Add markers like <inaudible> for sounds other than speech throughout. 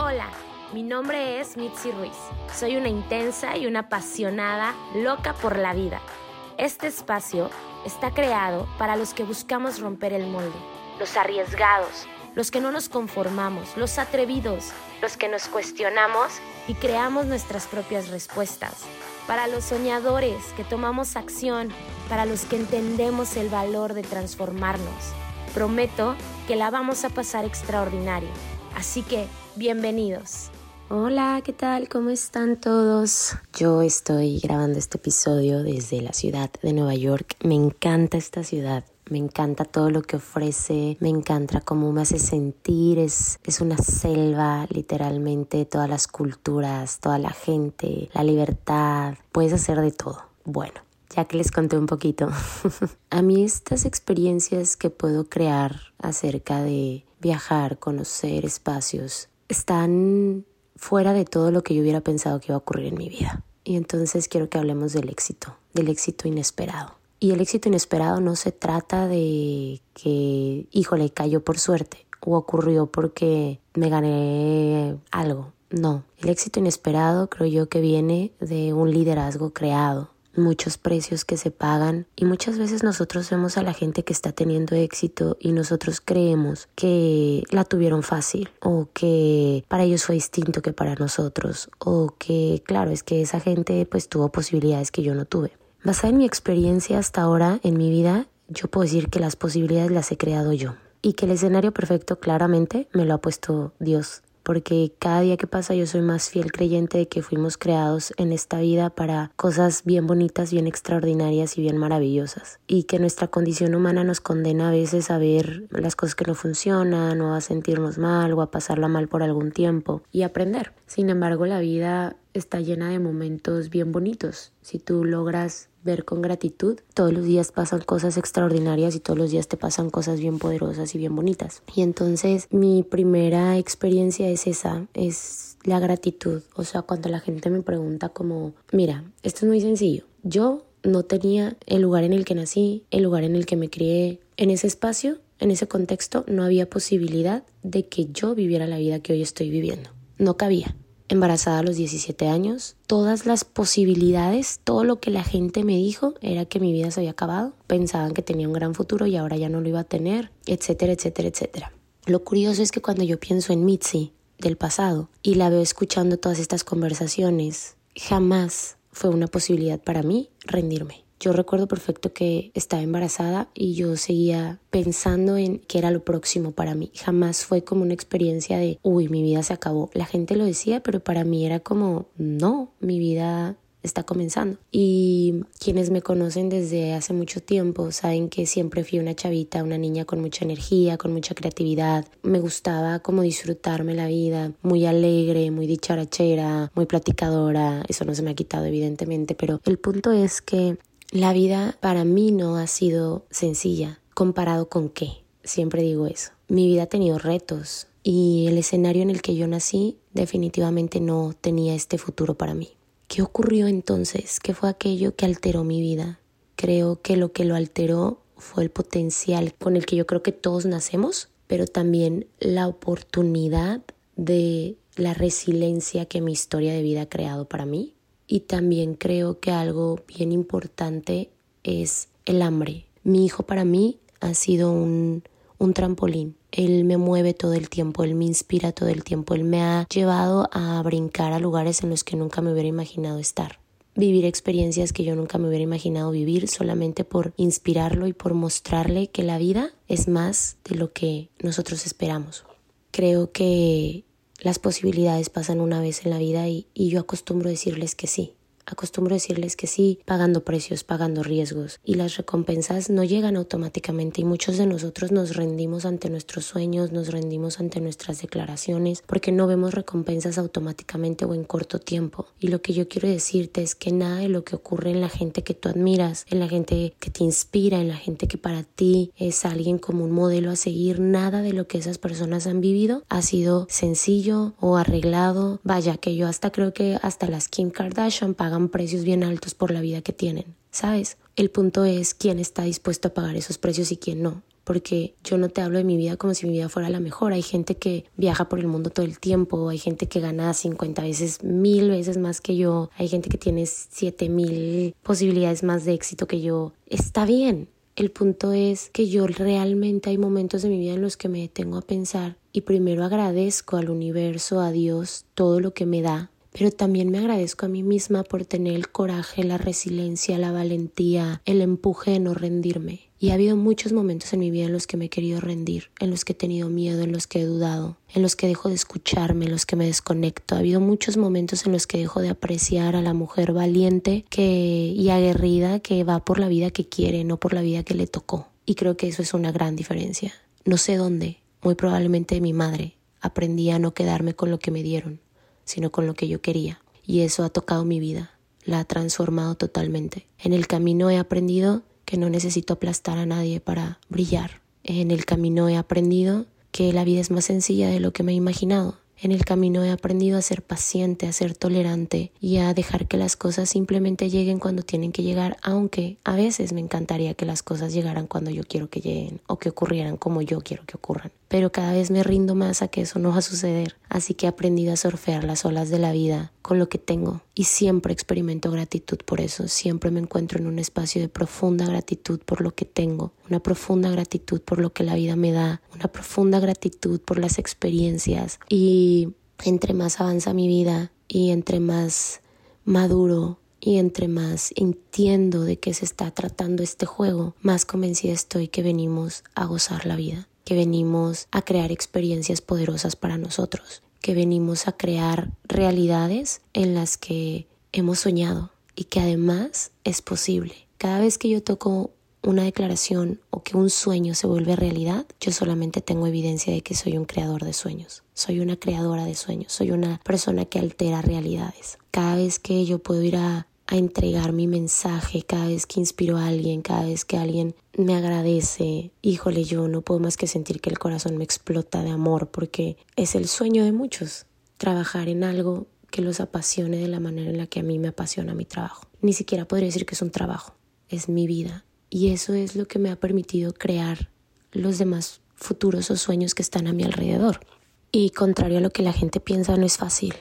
Hola, mi nombre es Mitzi Ruiz. Soy una intensa y una apasionada loca por la vida. Este espacio está creado para los que buscamos romper el molde, los arriesgados, los que no nos conformamos, los atrevidos, los que nos cuestionamos y creamos nuestras propias respuestas. Para los soñadores que tomamos acción, para los que entendemos el valor de transformarnos. Prometo que la vamos a pasar extraordinario. Así que, bienvenidos. Hola, ¿qué tal? ¿Cómo están todos? Yo estoy grabando este episodio desde la ciudad de Nueva York. Me encanta esta ciudad. Me encanta todo lo que ofrece, me encanta cómo me hace sentir, es, es una selva literalmente, todas las culturas, toda la gente, la libertad, puedes hacer de todo. Bueno, ya que les conté un poquito, <laughs> a mí estas experiencias que puedo crear acerca de viajar, conocer espacios, están fuera de todo lo que yo hubiera pensado que iba a ocurrir en mi vida. Y entonces quiero que hablemos del éxito, del éxito inesperado. Y el éxito inesperado no se trata de que, híjole, cayó por suerte o ocurrió porque me gané algo. No, el éxito inesperado creo yo que viene de un liderazgo creado, muchos precios que se pagan y muchas veces nosotros vemos a la gente que está teniendo éxito y nosotros creemos que la tuvieron fácil o que para ellos fue distinto que para nosotros o que claro es que esa gente pues tuvo posibilidades que yo no tuve. Basada en mi experiencia hasta ahora en mi vida, yo puedo decir que las posibilidades las he creado yo y que el escenario perfecto claramente me lo ha puesto Dios porque cada día que pasa yo soy más fiel creyente de que fuimos creados en esta vida para cosas bien bonitas, bien extraordinarias y bien maravillosas. Y que nuestra condición humana nos condena a veces a ver las cosas que no funcionan o a sentirnos mal o a pasarla mal por algún tiempo y aprender. Sin embargo, la vida está llena de momentos bien bonitos. Si tú logras ver con gratitud, todos los días pasan cosas extraordinarias y todos los días te pasan cosas bien poderosas y bien bonitas. Y entonces mi primera experiencia es esa, es la gratitud. O sea, cuando la gente me pregunta como, mira, esto es muy sencillo. Yo no tenía el lugar en el que nací, el lugar en el que me crié, en ese espacio, en ese contexto, no había posibilidad de que yo viviera la vida que hoy estoy viviendo. No cabía embarazada a los 17 años, todas las posibilidades, todo lo que la gente me dijo era que mi vida se había acabado, pensaban que tenía un gran futuro y ahora ya no lo iba a tener, etcétera, etcétera, etcétera. Lo curioso es que cuando yo pienso en Mitzi del pasado y la veo escuchando todas estas conversaciones, jamás fue una posibilidad para mí rendirme. Yo recuerdo perfecto que estaba embarazada y yo seguía pensando en qué era lo próximo para mí. Jamás fue como una experiencia de, uy, mi vida se acabó. La gente lo decía, pero para mí era como, no, mi vida está comenzando. Y quienes me conocen desde hace mucho tiempo saben que siempre fui una chavita, una niña con mucha energía, con mucha creatividad. Me gustaba como disfrutarme la vida, muy alegre, muy dicharachera, muy platicadora. Eso no se me ha quitado evidentemente, pero el punto es que la vida para mí no ha sido sencilla. ¿Comparado con qué? Siempre digo eso. Mi vida ha tenido retos y el escenario en el que yo nací definitivamente no tenía este futuro para mí. ¿Qué ocurrió entonces? ¿Qué fue aquello que alteró mi vida? Creo que lo que lo alteró fue el potencial con el que yo creo que todos nacemos, pero también la oportunidad de la resiliencia que mi historia de vida ha creado para mí y también creo que algo bien importante es el hambre. Mi hijo para mí ha sido un, un trampolín. Él me mueve todo el tiempo, él me inspira todo el tiempo, él me ha llevado a brincar a lugares en los que nunca me hubiera imaginado estar vivir experiencias que yo nunca me hubiera imaginado vivir solamente por inspirarlo y por mostrarle que la vida es más de lo que nosotros esperamos. Creo que las posibilidades pasan una vez en la vida y, y yo acostumbro decirles que sí. Acostumbro decirles que sí, pagando precios, pagando riesgos, y las recompensas no llegan automáticamente y muchos de nosotros nos rendimos ante nuestros sueños, nos rendimos ante nuestras declaraciones, porque no vemos recompensas automáticamente o en corto tiempo. Y lo que yo quiero decirte es que nada de lo que ocurre en la gente que tú admiras, en la gente que te inspira, en la gente que para ti es alguien como un modelo a seguir, nada de lo que esas personas han vivido ha sido sencillo o arreglado. Vaya, que yo hasta creo que hasta las Kim Kardashian pagan precios bien altos por la vida que tienen, ¿sabes? El punto es quién está dispuesto a pagar esos precios y quién no. porque yo no te hablo de mi vida como si mi vida fuera la mejor. Hay gente que viaja por el mundo todo el tiempo, hay gente que gana 50 veces, mil veces más que yo, hay gente que tiene 7 mil posibilidades más de éxito que yo. Está bien. El punto es que yo realmente hay momentos de mi vida en los que me detengo a pensar y primero agradezco al universo, a Dios, todo lo que me da, pero también me agradezco a mí misma por tener el coraje, la resiliencia, la valentía, el empuje de no rendirme. Y ha habido muchos momentos en mi vida en los que me he querido rendir, en los que he tenido miedo, en los que he dudado, en los que dejo de escucharme, en los que me desconecto. Ha habido muchos momentos en los que dejo de apreciar a la mujer valiente que, y aguerrida que va por la vida que quiere, no por la vida que le tocó. Y creo que eso es una gran diferencia. No sé dónde, muy probablemente de mi madre, aprendí a no quedarme con lo que me dieron, sino con lo que yo quería. Y eso ha tocado mi vida, la ha transformado totalmente. En el camino he aprendido que no necesito aplastar a nadie para brillar. En el camino he aprendido que la vida es más sencilla de lo que me he imaginado en el camino he aprendido a ser paciente, a ser tolerante y a dejar que las cosas simplemente lleguen cuando tienen que llegar, aunque a veces me encantaría que las cosas llegaran cuando yo quiero que lleguen o que ocurrieran como yo quiero que ocurran. Pero cada vez me rindo más a que eso no va a suceder, así que he aprendido a surfear las olas de la vida con lo que tengo y siempre experimento gratitud por eso, siempre me encuentro en un espacio de profunda gratitud por lo que tengo, una profunda gratitud por lo que la vida me da, una profunda gratitud por las experiencias y entre más avanza mi vida y entre más maduro y entre más entiendo de qué se está tratando este juego, más convencida estoy que venimos a gozar la vida, que venimos a crear experiencias poderosas para nosotros, que venimos a crear realidades en las que hemos soñado y que además es posible. Cada vez que yo toco una declaración o que un sueño se vuelve realidad, yo solamente tengo evidencia de que soy un creador de sueños. Soy una creadora de sueños, soy una persona que altera realidades. Cada vez que yo puedo ir a, a entregar mi mensaje, cada vez que inspiro a alguien, cada vez que alguien me agradece, híjole, yo no puedo más que sentir que el corazón me explota de amor porque es el sueño de muchos, trabajar en algo que los apasione de la manera en la que a mí me apasiona mi trabajo. Ni siquiera podría decir que es un trabajo, es mi vida, y eso es lo que me ha permitido crear los demás futuros o sueños que están a mi alrededor. Y contrario a lo que la gente piensa, no es fácil.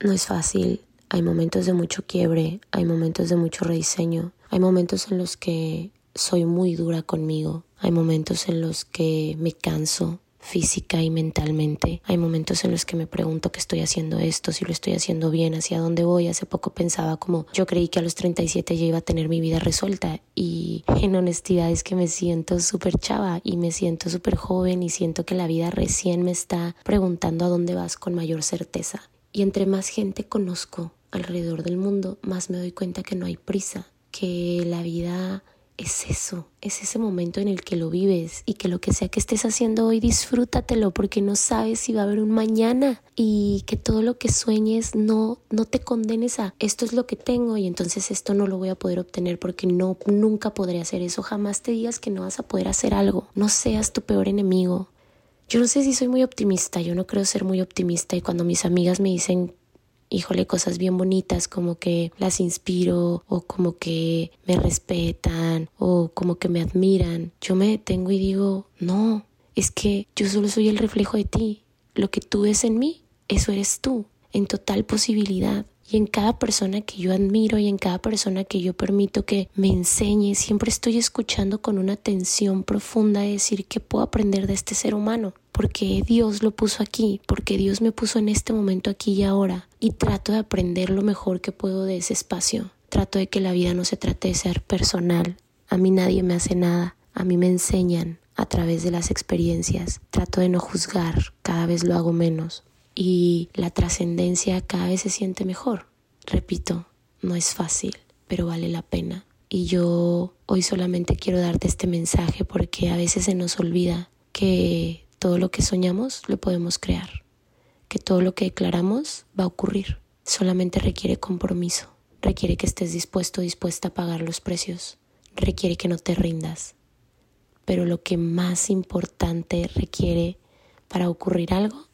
No es fácil. Hay momentos de mucho quiebre, hay momentos de mucho rediseño, hay momentos en los que soy muy dura conmigo, hay momentos en los que me canso, física y mentalmente. Hay momentos en los que me pregunto qué estoy haciendo esto, si lo estoy haciendo bien, hacia dónde voy. Hace poco pensaba como yo creí que a los 37 ya iba a tener mi vida resuelta y en honestidad es que me siento súper chava y me siento súper joven y siento que la vida recién me está preguntando a dónde vas con mayor certeza. Y entre más gente conozco alrededor del mundo, más me doy cuenta que no hay prisa, que la vida es eso, es ese momento en el que lo vives y que lo que sea que estés haciendo hoy disfrútatelo porque no sabes si va a haber un mañana y que todo lo que sueñes no no te condenes a esto es lo que tengo y entonces esto no lo voy a poder obtener porque no nunca podré hacer eso, jamás te digas que no vas a poder hacer algo, no seas tu peor enemigo. Yo no sé si soy muy optimista, yo no creo ser muy optimista y cuando mis amigas me dicen híjole, cosas bien bonitas como que las inspiro o como que me respetan o como que me admiran, yo me detengo y digo, no, es que yo solo soy el reflejo de ti. Lo que tú ves en mí, eso eres tú, en total posibilidad. Y en cada persona que yo admiro y en cada persona que yo permito que me enseñe, siempre estoy escuchando con una atención profunda de decir que puedo aprender de este ser humano porque Dios lo puso aquí, porque Dios me puso en este momento aquí y ahora, y trato de aprender lo mejor que puedo de ese espacio. Trato de que la vida no se trate de ser personal. A mí nadie me hace nada, a mí me enseñan a través de las experiencias. Trato de no juzgar, cada vez lo hago menos. Y la trascendencia cada vez se siente mejor. Repito, no es fácil, pero vale la pena. Y yo hoy solamente quiero darte este mensaje porque a veces se nos olvida que todo lo que soñamos lo podemos crear, que todo lo que declaramos va a ocurrir. Solamente requiere compromiso, requiere que estés dispuesto o dispuesta a pagar los precios, requiere que no te rindas. Pero lo que más importante requiere para ocurrir algo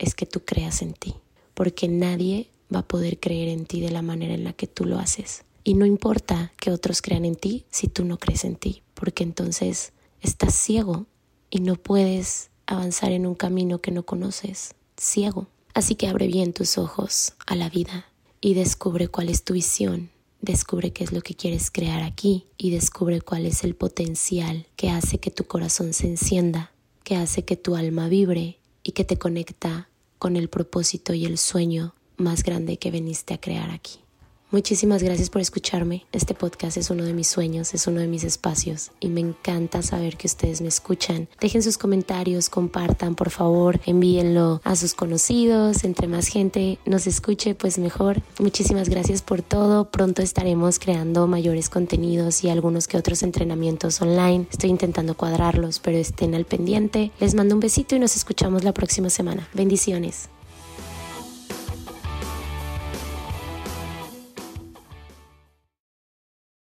es que tú creas en ti, porque nadie va a poder creer en ti de la manera en la que tú lo haces. Y no importa que otros crean en ti si tú no crees en ti, porque entonces estás ciego y no puedes avanzar en un camino que no conoces, ciego. Así que abre bien tus ojos a la vida y descubre cuál es tu visión, descubre qué es lo que quieres crear aquí y descubre cuál es el potencial que hace que tu corazón se encienda, que hace que tu alma vibre y que te conecta con el propósito y el sueño más grande que veniste a crear aquí. Muchísimas gracias por escucharme. Este podcast es uno de mis sueños, es uno de mis espacios y me encanta saber que ustedes me escuchan. Dejen sus comentarios, compartan, por favor, envíenlo a sus conocidos. Entre más gente nos escuche, pues mejor. Muchísimas gracias por todo. Pronto estaremos creando mayores contenidos y algunos que otros entrenamientos online. Estoy intentando cuadrarlos, pero estén al pendiente. Les mando un besito y nos escuchamos la próxima semana. Bendiciones.